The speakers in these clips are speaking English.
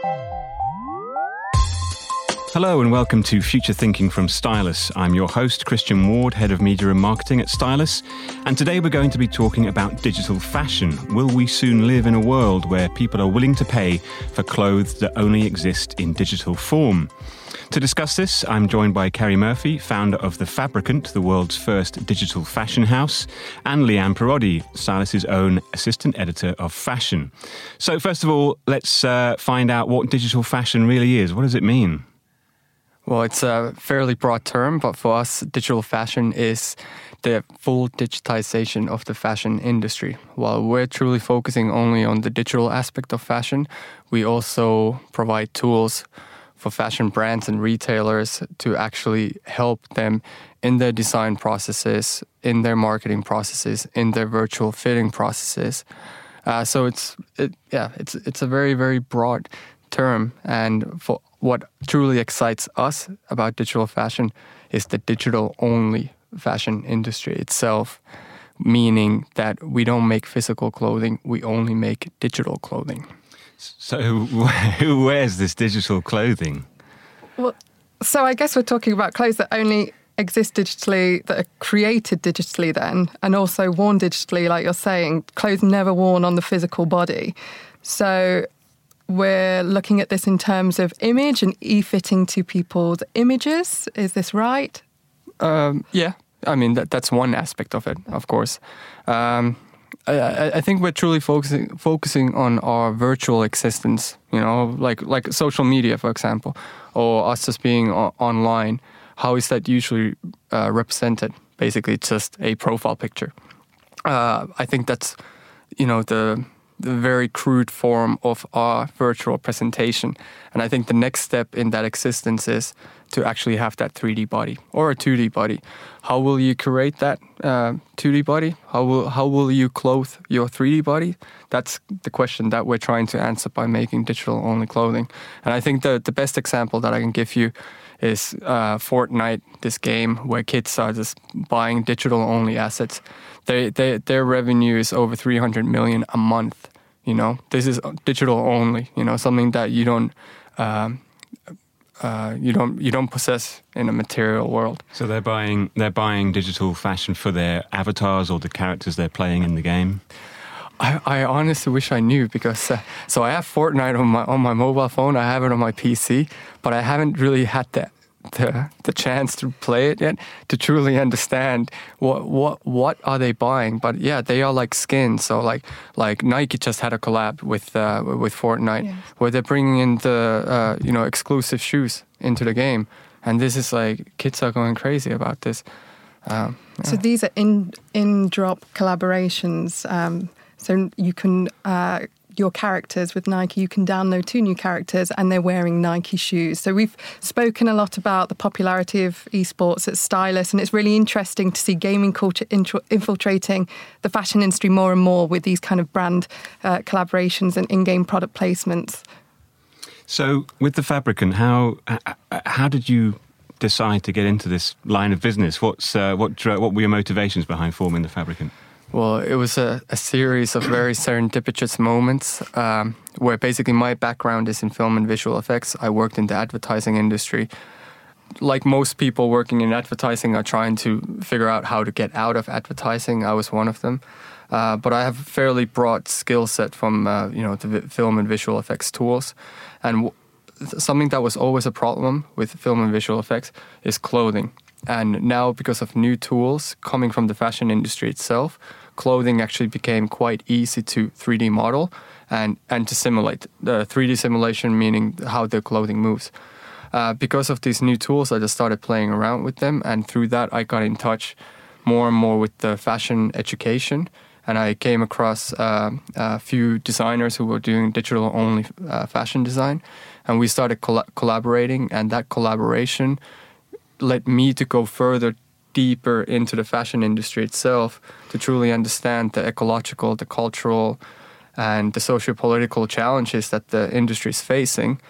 Thank. Hello and welcome to Future Thinking from Stylus. I'm your host, Christian Ward, Head of Media and Marketing at Stylus. And today we're going to be talking about digital fashion. Will we soon live in a world where people are willing to pay for clothes that only exist in digital form? To discuss this, I'm joined by Kerry Murphy, founder of The Fabricant, the world's first digital fashion house, and Lianne Piroddi, Stylus's own assistant editor of fashion. So, first of all, let's uh, find out what digital fashion really is. What does it mean? Well, it's a fairly broad term, but for us, digital fashion is the full digitization of the fashion industry. While we're truly focusing only on the digital aspect of fashion, we also provide tools for fashion brands and retailers to actually help them in their design processes, in their marketing processes, in their virtual fitting processes. Uh, so it's it, yeah, it's it's a very very broad term, and for what truly excites us about digital fashion is the digital only fashion industry itself, meaning that we don't make physical clothing, we only make digital clothing. So, who wears this digital clothing? Well, so I guess we're talking about clothes that only exist digitally, that are created digitally, then, and also worn digitally, like you're saying, clothes never worn on the physical body. So, we're looking at this in terms of image and e-fitting to people's images. Is this right? Um, yeah, I mean that, that's one aspect of it, of course. Um, I, I, think we're truly focusing focusing on our virtual existence. You know, like like social media, for example, or us just being o- online. How is that usually uh, represented? Basically, just a profile picture. Uh, I think that's you know the the very crude form of our virtual presentation. And I think the next step in that existence is to actually have that 3D body or a 2D body. How will you create that uh, 2D body? How will how will you clothe your 3D body? That's the question that we're trying to answer by making digital only clothing. And I think the the best example that I can give you is uh, Fortnite, this game where kids are just buying digital only assets. They, they, their revenue is over 300 million a month. You know, this is digital only. You know, something that you don't. Um, uh, you don't you don't possess in a material world. So they're buying they're buying digital fashion for their avatars or the characters they're playing in the game. I, I honestly wish I knew because uh, so I have Fortnite on my on my mobile phone. I have it on my PC, but I haven't really had the the, the chance to play it yet to truly understand what what what are they buying. But yeah, they are like skins. So like like Nike just had a collab with uh, with Fortnite yes. where they're bringing in the uh, you know exclusive shoes into the game, and this is like kids are going crazy about this. Um, yeah. So these are in in drop collaborations. Um, so you can uh, your characters with Nike. You can download two new characters and they're wearing Nike shoes. So we've spoken a lot about the popularity of esports at Stylus, and it's really interesting to see gaming culture infiltrating the fashion industry more and more with these kind of brand uh, collaborations and in-game product placements. So, with the Fabricant, how how did you decide to get into this line of business? What's uh, what what were your motivations behind forming the Fabricant? Well, it was a, a series of very serendipitous moments um, where basically my background is in film and visual effects. I worked in the advertising industry. Like most people working in advertising are trying to figure out how to get out of advertising. I was one of them. Uh, but I have a fairly broad skill set from uh, you know the film and visual effects tools, and something that was always a problem with film and visual effects is clothing. And now, because of new tools coming from the fashion industry itself, clothing actually became quite easy to 3D model and, and to simulate. The 3D simulation meaning how the clothing moves. Uh, because of these new tools, I just started playing around with them, and through that, I got in touch more and more with the fashion education. And I came across uh, a few designers who were doing digital only uh, fashion design, and we started col- collaborating. And that collaboration led me to go further deeper into the fashion industry itself to truly understand the ecological, the cultural, and the socio-political challenges that the industry is facing.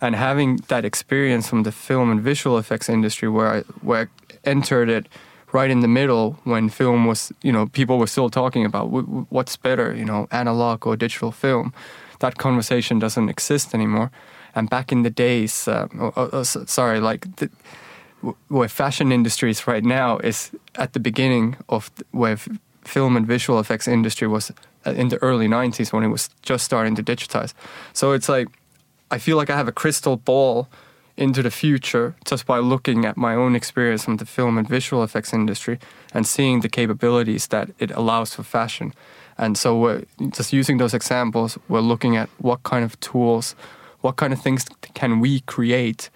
And having that experience from the film and visual effects industry, where I, where I entered it right in the middle when film was, you know, people were still talking about what's better, you know, analog or digital film. That conversation doesn't exist anymore. And back in the days, uh, oh, oh, oh sorry, like the, where fashion industries right now is at the beginning of where film and visual effects industry was uh, in the early 90s when it was just starting to digitize. So it's like I feel like I have a crystal ball into the future just by looking at my own experience from the film and visual effects industry and seeing the capabilities that it allows for fashion. And so we're just using those examples, we're looking at what kind of tools, what kind of things can we create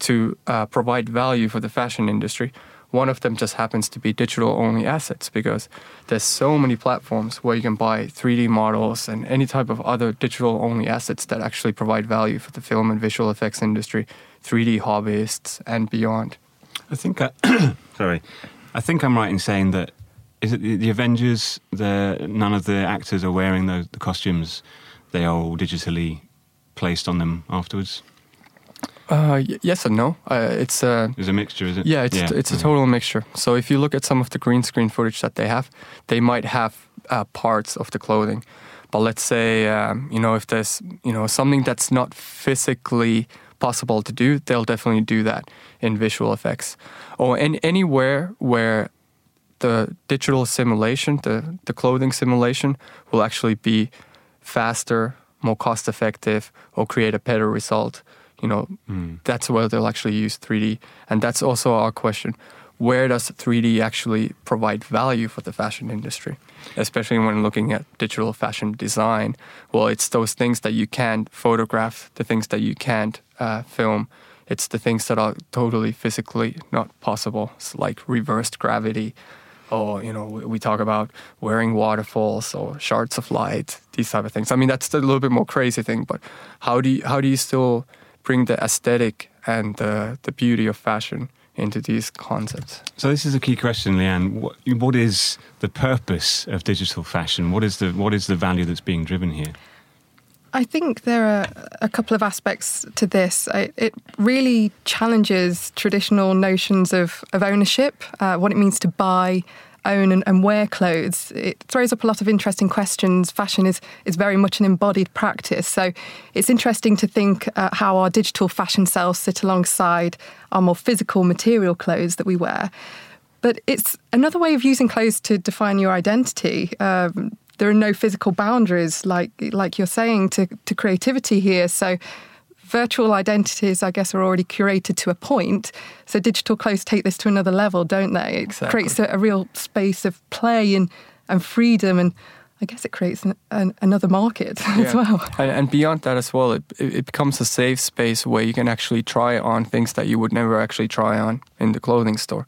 to uh, provide value for the fashion industry. One of them just happens to be digital only assets because there's so many platforms where you can buy 3D models and any type of other digital only assets that actually provide value for the film and visual effects industry, 3D hobbyists, and beyond. I think, I, sorry, I think I'm right in saying that is it the Avengers? The none of the actors are wearing the, the costumes; they are all digitally placed on them afterwards. Uh, yes and no. Uh, it's a. It's a mixture, is it? Yeah, it's yeah. it's a total mixture. So if you look at some of the green screen footage that they have, they might have uh, parts of the clothing, but let's say um, you know if there's you know something that's not physically possible to do, they'll definitely do that in visual effects, or in anywhere where the digital simulation, the the clothing simulation, will actually be faster, more cost effective, or create a better result you know, mm. that's where they'll actually use 3D. And that's also our question. Where does 3D actually provide value for the fashion industry? Especially when looking at digital fashion design. Well, it's those things that you can't photograph, the things that you can't uh, film. It's the things that are totally physically not possible, it's like reversed gravity, or you know we talk about wearing waterfalls or shards of light these type of things i mean that's a little bit more crazy thing but how do you how do you still bring the aesthetic and the, the beauty of fashion into these concepts. So this is a key question, Lianne. What, what is the purpose of digital fashion? What is the what is the value that's being driven here? I think there are a couple of aspects to this. It really challenges traditional notions of, of ownership, uh, what it means to buy, own and, and, wear clothes, it throws up a lot of interesting questions. Fashion is, is very much an embodied practice. So it's interesting to think uh, how our digital fashion selves sit alongside our more physical material clothes that we wear. But it's another way of using clothes to define your identity. Um, there are no physical boundaries, like like you're saying, to, to creativity here. So virtual identities, I guess, are already curated to a point. So digital clothes take this to another level, don't they? It exactly. creates a, a, real space of play and, and freedom and I guess it creates an, an, another market yeah. as well. And, and, beyond that as well, it, it becomes a safe space where you can actually try on things that you would never actually try on in the clothing store.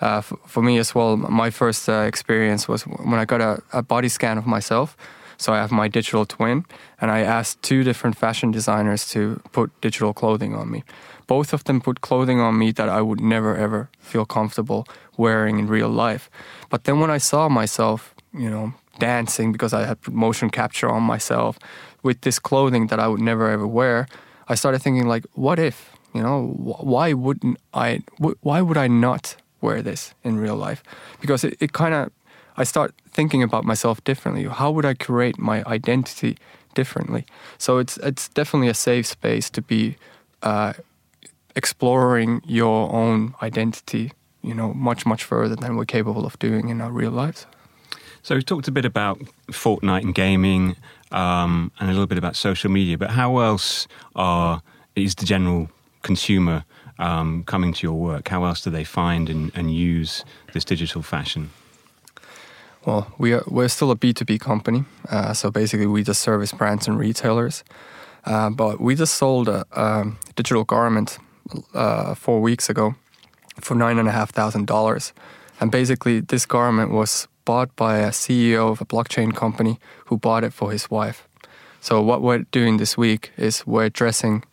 Uh, for, for, me as well, my first uh, experience was when I got a, a body scan of myself so I have my digital twin, and I asked two different fashion designers to put digital clothing on me. Both of them put clothing on me that I would never ever feel comfortable wearing in real life. But then when I saw myself, you know, dancing because I had motion capture on myself with this clothing that I would never ever wear, I started thinking like, what if? You know, why wouldn't I? Why would I not wear this in real life? Because it, it kind of I start thinking about myself differently. How would I create my identity differently? So it's it's definitely a safe space to be uh, exploring your own identity. You know, much much further than we're capable of doing in our real lives. So we talked a bit about Fortnite and gaming, um, and a little bit about social media. But how else are is the general consumer um, coming to your work? How else do they find and, and use this digital fashion? Well, we are we're still a B two B company, uh, so basically we just service brands and retailers. Uh, but we just sold a, a digital garment uh, four weeks ago for nine and a half thousand dollars, and basically this garment was bought by a CEO of a blockchain company who bought it for his wife. So what we're doing this week is we're dressing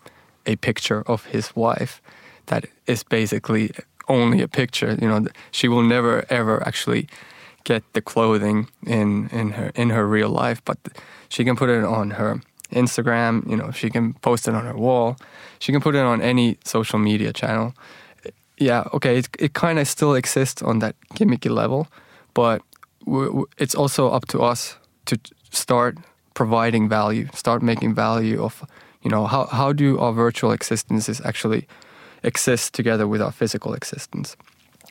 a picture of his wife that is basically only a picture. You know, she will never ever actually get the clothing in in her in her real life, but she can put it on her Instagram. You know, she can post it on her wall. She can put it on any social media channel. Yeah, okay, it it kind of still exists on that gimmicky level, but it's also up to us to start providing value, start making value of You know, how, how do our virtual existences actually exist together with our physical existence?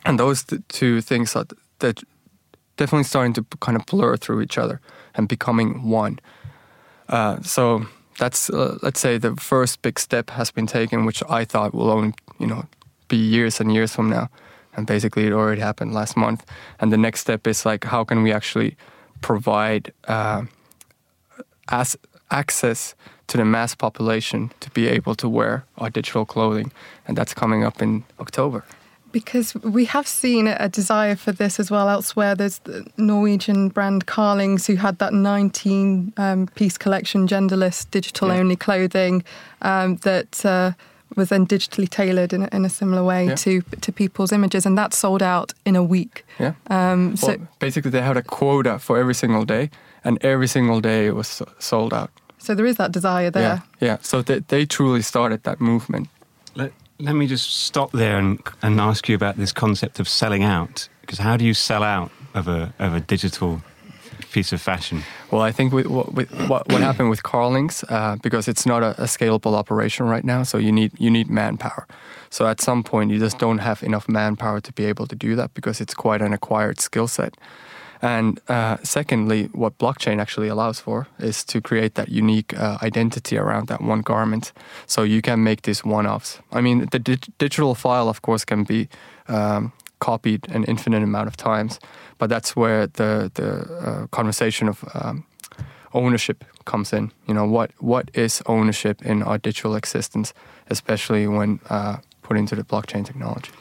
And those two things are that definitely starting to kind of blur through each other and becoming one. Uh, so that's uh, let's say the first big step has been taken, which I thought will only you know be years and years from now, and basically it already happened last month. And the next step is like how can we actually provide uh, as access to the mass population to be able to wear our digital clothing, and that's coming up in October. Because we have seen a desire for this as well elsewhere. There's the Norwegian brand Carlings who had that 19 um, piece collection, genderless, digital only yeah. clothing um, that uh, was then digitally tailored in, in a similar way yeah. to to people's images, and that sold out in a week. Yeah. Um, so well, basically, they had a quota for every single day, and every single day it was sold out. So there is that desire there. Yeah. Yeah. So they, they truly started that movement. Let, let me just stop there and, and ask you about this concept of selling out. Because how do you sell out of a, of a digital piece of fashion? Well, I think with, with what, what happened with Carlings, uh, because it's not a, a, scalable operation right now, so you need you need manpower. So at some point, you just don't have enough manpower to be able to do that because it's quite an acquired skill set. And uh, secondly, what blockchain actually allows for is to create that unique uh, identity around that one garment. So you can make these one offs. I mean, the di- digital file, of course, can be um, copied an infinite amount of times, but that's where the, the uh, conversation of um, ownership comes in. You know, what, what is ownership in our digital existence, especially when uh, put into the blockchain technology?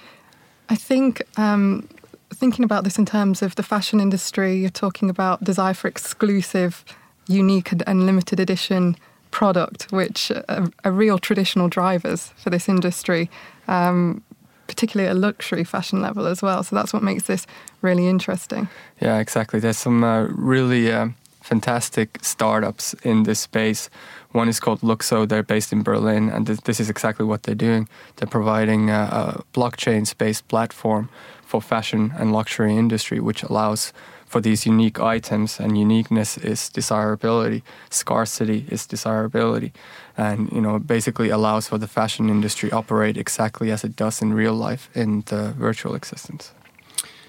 I think um, thinking about this in terms of the fashion industry, you're talking about desire for exclusive, unique, and limited edition product, which are, are real traditional drivers for this industry, um, particularly at a luxury fashion level as well. So that's what makes this really interesting. Yeah, exactly. There's some uh, really uh, fantastic startups in this space. One is called LUKSO. They're based in Berlin, and th- this is exactly what they're doing. They're providing a, a blockchain-based platform for fashion and luxury industry, which allows for these unique items and uniqueness is desirability scarcity is desirability and you know basically allows for the fashion industry operate exactly as it does in real life in the virtual existence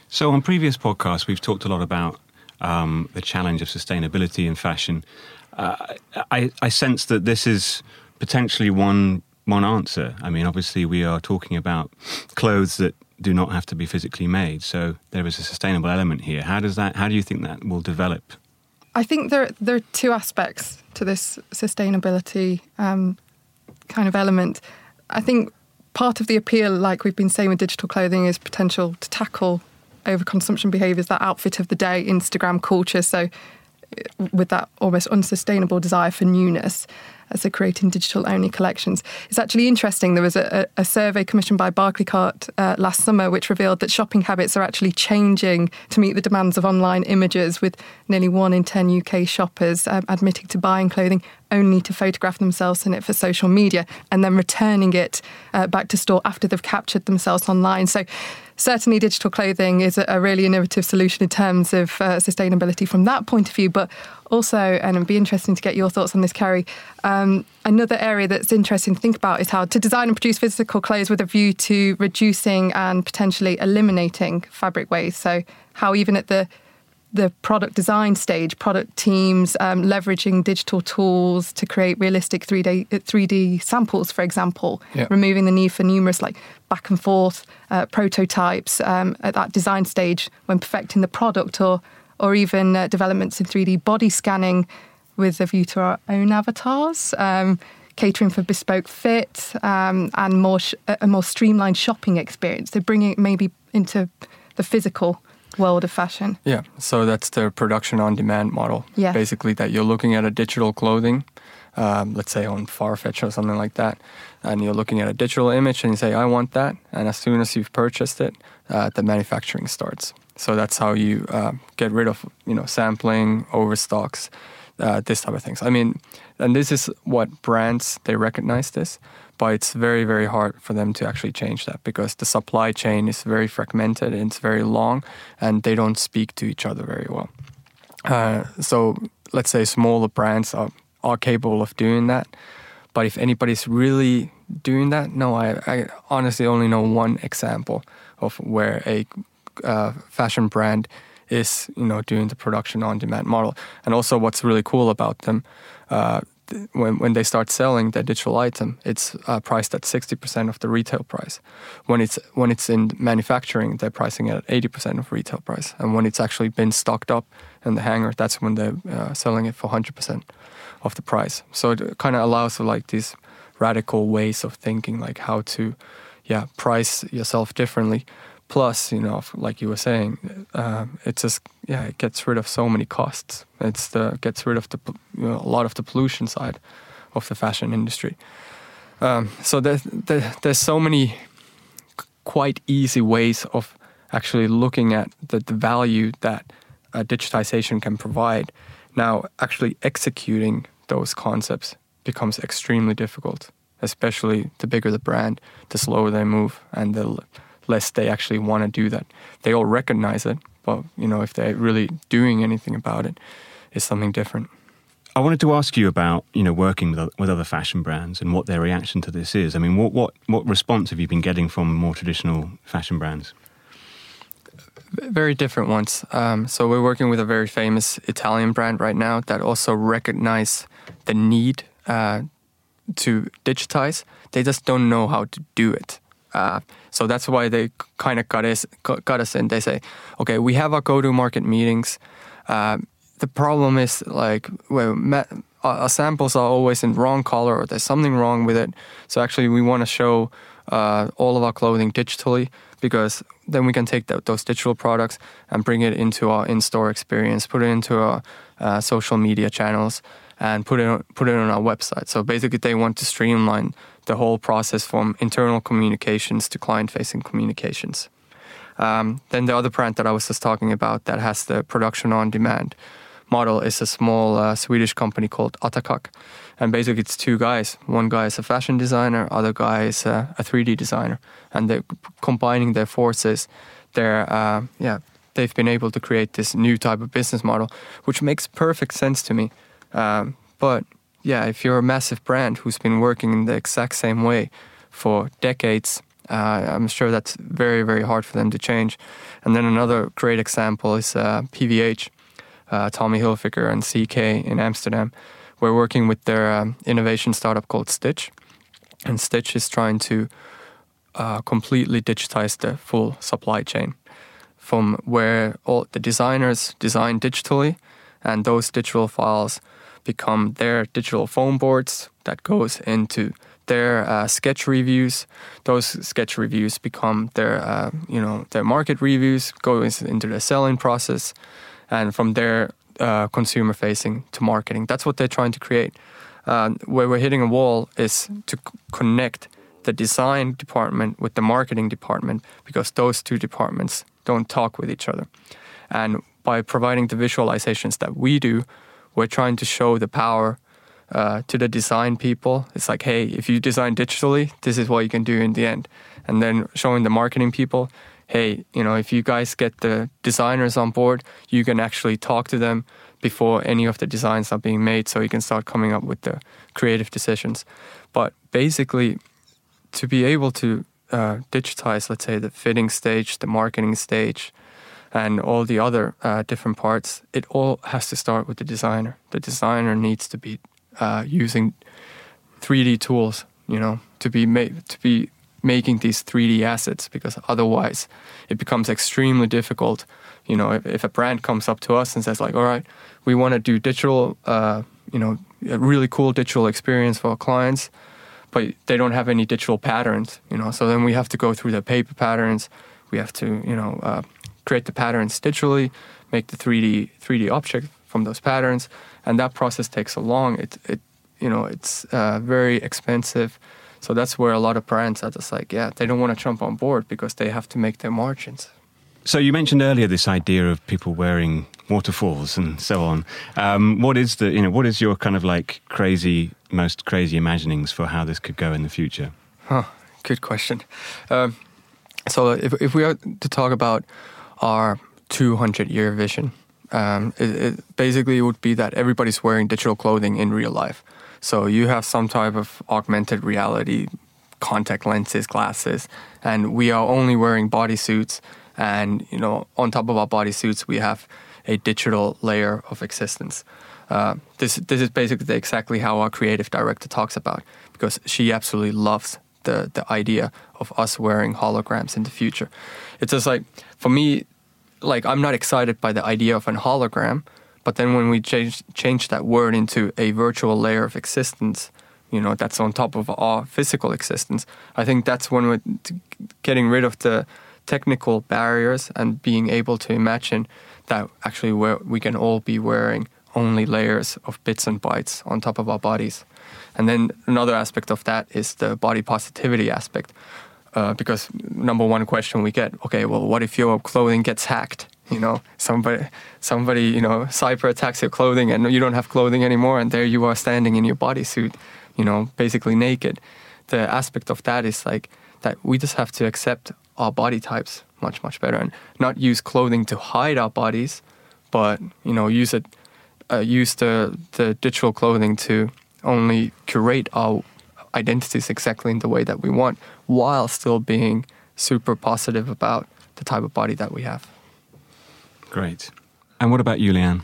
so on previous podcasts we've talked a lot about um, the challenge of sustainability in fashion uh, I, I sense that this is potentially one one answer i mean obviously we are talking about clothes that do not have to be physically made. So there is a sustainable element here. How does that? How do you think that will develop? I think there there are two aspects to this sustainability um, kind of element. I think part of the appeal, like we've been saying with digital clothing, is potential to tackle overconsumption behaviours, that outfit of the day, Instagram culture. So with that almost unsustainable desire for newness. So creating digital only collections. It's actually interesting. There was a, a survey commissioned by Barclaycard uh, last summer which revealed that shopping habits are actually changing to meet the demands of online images, with nearly one in 10 UK shoppers um, admitting to buying clothing only to photograph themselves in it for social media and then returning it uh, back to store after they've captured themselves online. So certainly digital clothing is a, really innovative solution in terms of uh, sustainability from that point of view. But also, and it'd be interesting to get your thoughts on this, Kerry. Um, another area that's interesting to think about is how to design and produce physical clothes with a view to reducing and potentially eliminating fabric waste. So, how even at the the product design stage, product teams um, leveraging digital tools to create realistic 3D, 3D samples, for example, removing the need for numerous like back and forth uh, prototypes um, at that design stage when perfecting the product or, or even uh, developments in 3D body scanning with a view to our own avatars. Um, catering for bespoke fit um, and more sh- a more streamlined shopping experience. So bringing it maybe into the physical world of fashion. Yeah, so that's the production on demand model. Yeah. Basically, that you're looking at a digital clothing, um, let's say on Farfetch or something like that, and you're looking at a digital image and you say, I want that. And as soon as you've purchased it, uh, the manufacturing starts. So that's how you uh, get rid of, you know, sampling, overstocks, uh, this type of things. I mean, and this is what brands, they recognize this but it's very very hard for them to actually change that because the supply chain is very fragmented and it's very long and they don't speak to each other very well uh, so let's say smaller brands are, are capable of doing that But if anybody's really doing that, no, I, I honestly only know one example of where a uh, fashion brand is, you know, doing the production on demand model. And also, what's really cool about them, uh, when, when they start selling the digital item, it's uh, priced at 60% of the retail price. When it's when it's in manufacturing, they're pricing it at 80% of retail price. And when it's actually been stocked up in the hangar, that's when they're uh, selling it for 100% of the price. So it kind of allows for like these radical ways of thinking, like how to, yeah, price yourself differently. Plus, you know, like you were saying, uh, it just yeah, it gets rid of so many costs. It's the gets rid of the you know, a lot of the pollution side of the fashion industry. Um, so there, there, there's so many quite easy ways of actually looking at the, the value that uh, digitization can provide. Now, actually executing those concepts becomes extremely difficult, especially the bigger the brand, the slower they move, and the less they actually want to do that. They all recognize it, but you know, if they're really doing anything about it, it's something different. I wanted to ask you about you know working with with other fashion brands and what their reaction to this is. I mean, what what what response have you been getting from more traditional fashion brands? Very different ones. Um, so we're working with a very famous Italian brand right now that also recognize the need uh, to digitize. They just don't know how to do it. Uh, so that's why they kind of got us got us in. They say, okay, we have our go-to-market meetings. Uh, the problem is like well, our samples are always in wrong color or there's something wrong with it. So actually, we want to show uh, all of our clothing digitally because then we can take those digital products and bring it into our in-store experience, put it into our uh, social media channels, and put it on, put it on our website. So basically, they want to streamline the whole process from internal communications to client-facing communications. Um, then the other brand that I was just talking about that has the production on demand model is a small uh, Swedish company called Atacac. And basically, it's two guys. One guy is a fashion designer, other guy is a, a 3D designer. And they're combining their forces. They're, uh, yeah, they've been able to create this new type of business model, which makes perfect sense to me. Um, but yeah, if you're a massive brand who's been working in the exact same way for decades, uh, I'm sure that's very, very hard for them to change. And then another great example is uh, PVH uh, Tommy Hilfiger and CK in Amsterdam. We're working with their um, innovation startup called Stitch, and Stitch is trying to uh, completely digitize the full supply chain from where all the designers design digitally, and those digital files become their digital foam boards that goes into their uh, sketch reviews. Those sketch reviews become their, uh, you know, their market reviews, goes into the selling process, and from there, uh, consumer facing to marketing. That's what they're trying to create. Where we're hitting a wall is to c- connect the design department with the marketing department because those two departments don't talk with each other. And by providing the visualizations that we do, we're trying to show the power uh, to the design people. It's like, hey, if you design digitally, this is what you can do in the end. And then showing the marketing people, hey, you know, if you guys get the designers on board, you can actually talk to them before any of the designs are being made so you can start coming up with the creative decisions. But basically, to be able to uh, digitize, let's say, the fitting stage, the marketing stage, and all the other uh, different parts, it all has to start with the designer. The designer needs to be uh, using 3D tools, you know, to be made to be making these 3D assets because otherwise it becomes extremely difficult. You know, if, if a brand comes up to us and says like, all right, we want to do digital, uh, you know, a really cool digital experience for our clients, but they don't have any digital patterns, you know, so then we have to go through the paper patterns. We have to, you know, uh, create the patterns digitally, make the 3D 3D object from those patterns, and that process takes so long. It, it you know, it's uh, very expensive so that's where a lot of brands are just like, yeah, they don't want to jump on board because they have to make their margins. So you mentioned earlier this idea of people wearing waterfalls and so on. Um, what is the you know what is your kind of like crazy most crazy imaginings for how this could go in the future? Huh, good question. Um, so if if we are to talk about our 200 year vision, um, it, it basically would be that everybody's wearing digital clothing in real life. So you have some type of augmented reality, contact lenses, glasses, and we are only wearing bodysuits. And you know, on top of our bodysuits, we have a digital layer of existence. Uh, this this is basically exactly how our creative director talks about because she absolutely loves the the idea of us wearing holograms in the future. It's just like for me, like I'm not excited by the idea of an hologram, but then when we change change that word into a virtual layer of existence, you know, that's on top of our physical existence. I think that's when we're getting rid of the technical barriers and being able to imagine that actually we can all be wearing only layers of bits and bytes on top of our bodies. And then another aspect of that is the body positivity aspect. Uh, because number one question we get, okay, well, what if your clothing gets hacked? You know, somebody, somebody, you know, cyber attacks your clothing, and you don't have clothing anymore, and there you are standing in your bodysuit, you know, basically naked. The aspect of that is like that we just have to accept our body types much, much better, and not use clothing to hide our bodies, but you know, use it, uh, use the the digital clothing to only curate our identities exactly in the way that we want while still being super positive about the type of body that we have. Great. And what about you, Lianne?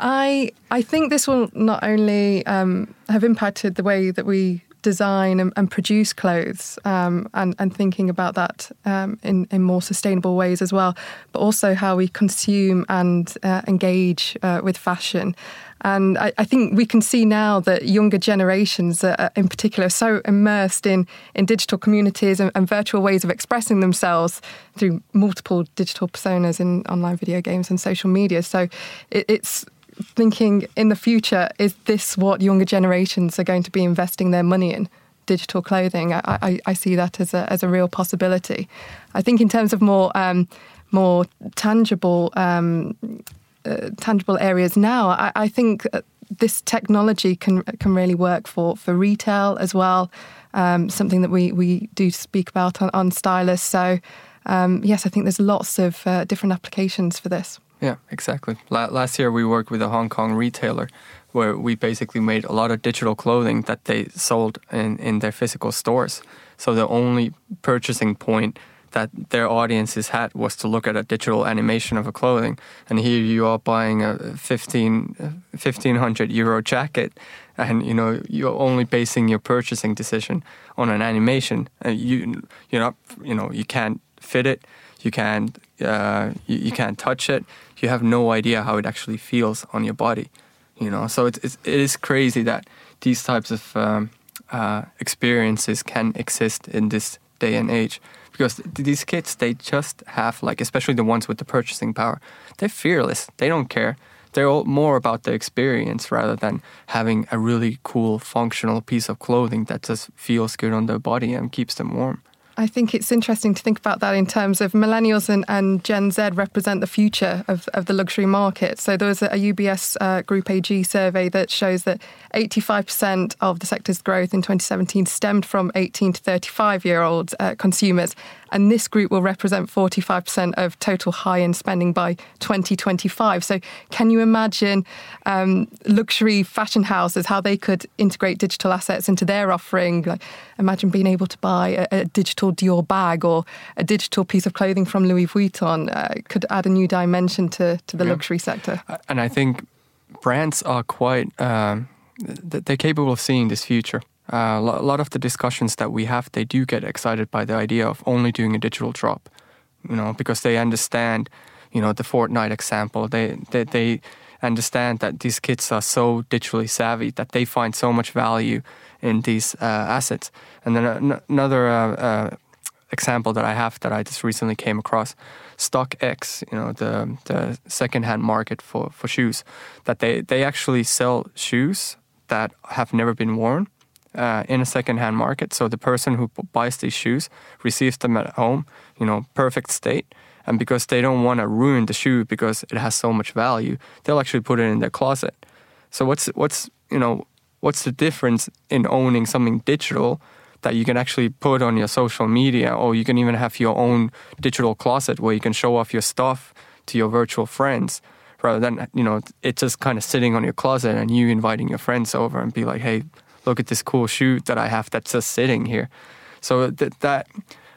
I I think this will not only um, have impacted the way that we design and, and produce clothes um, and, and thinking about that um, in, in more sustainable ways as well, but also how we consume and uh, engage uh, with fashion. And I, I, think we can see now that younger generations, uh, in particular, are so immersed in, in digital communities and, and, virtual ways of expressing themselves through multiple digital personas in online video games and social media. So it, it's thinking in the future, is this what younger generations are going to be investing their money in? Digital clothing. I, I, I see that as a, as a real possibility. I think in terms of more um, more tangible um, uh, tangible areas now, I, I, think this technology can can really work for, for retail as well. Um, something that we, we do speak about on, on Stylus. So um, yes, I think there's lots of uh, different applications for this. Yeah, exactly. La- last year we worked with a Hong Kong retailer where we basically made a lot of digital clothing that they sold in, in their physical stores. So the only purchasing point that their audiences had was to look at a digital animation of a clothing. And here you are buying a 15, 1500 euro jacket and you know you're only basing your purchasing decision on an animation and you you're not you know you can't fit it you can't uh, you, you, can't touch it. You have no idea how it actually feels on your body. You know, so it's, it's it is crazy that these types of um, uh, experiences can exist in this day and age because these kids they just have like especially the ones with the purchasing power they're fearless they don't care they're all more about the experience rather than having a really cool functional piece of clothing that just feels good on their body and keeps them warm I think it's interesting to think about that in terms of millennials and, and Gen Z represent the future of, of the luxury market. So there was a, UBS uh, Group AG survey that shows that 85% of the sector's growth in 2017 stemmed from 18 to 35 year old uh, consumers. And this group will represent 45% of total high end spending by 2025. So, can you imagine um, luxury fashion houses, how they could integrate digital assets into their offering? Like, imagine being able to buy a, a digital Dior bag or a digital piece of clothing from Louis Vuitton. Uh, could add a new dimension to, to the yeah. luxury sector. And I think brands are quite. Um, they're capable of seeing this future. Uh, a lot of the discussions that we have, they do get excited by the idea of only doing a digital drop, you know, because they understand, you know, the Fortnite example. They they, they understand that these kids are so digitally savvy that they find so much value in these uh, assets. And then another uh, uh, example that I have that I just recently came across, StockX, you know, the the secondhand market for for shoes, that they they actually sell shoes that have never been worn uh, in a secondhand market. So the person who buys these shoes receives them at home, you know, perfect state. And because they don't want to ruin the shoe because it has so much value, they'll actually put it in their closet. So what's what's you know what's the difference in owning something digital that you can actually put on your social media, or you can even have your own digital closet where you can show off your stuff to your virtual friends, rather than you know it's just kind of sitting on your closet and you inviting your friends over and be like, hey, look at this cool shoe that I have that's just sitting here. So that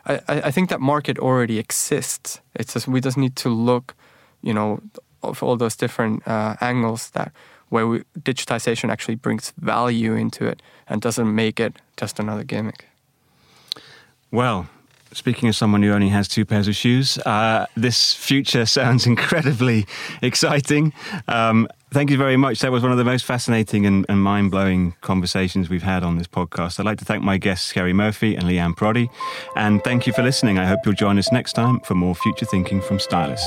I, I think that market already exists. It's just we just need to look, you know, of all those different uh, angles that where we, digitization actually brings value into it and doesn't make it just another gimmick. Well, speaking as someone who only has two pairs of shoes, uh, this future sounds incredibly exciting. Um, thank you very much. That was one of the most fascinating and, and mind blowing conversations we've had on this podcast. I'd like to thank my guests, Kerry Murphy and Lianne Piroddi. And thank you for listening. I hope you'll join us next time for more future thinking from Stylus.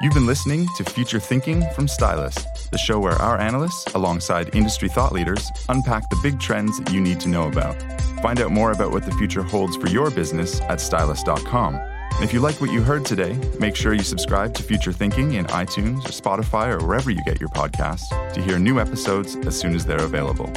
You've been listening to Future Thinking from Stylus, the show where our analysts, alongside industry thought leaders, unpack the big trends you need to know about. Find out more about what the future holds for your business at stylus.com. And if you like what you heard today, make sure you subscribe to Future Thinking in iTunes or Spotify or wherever you get your podcasts to hear new episodes as soon as they're available.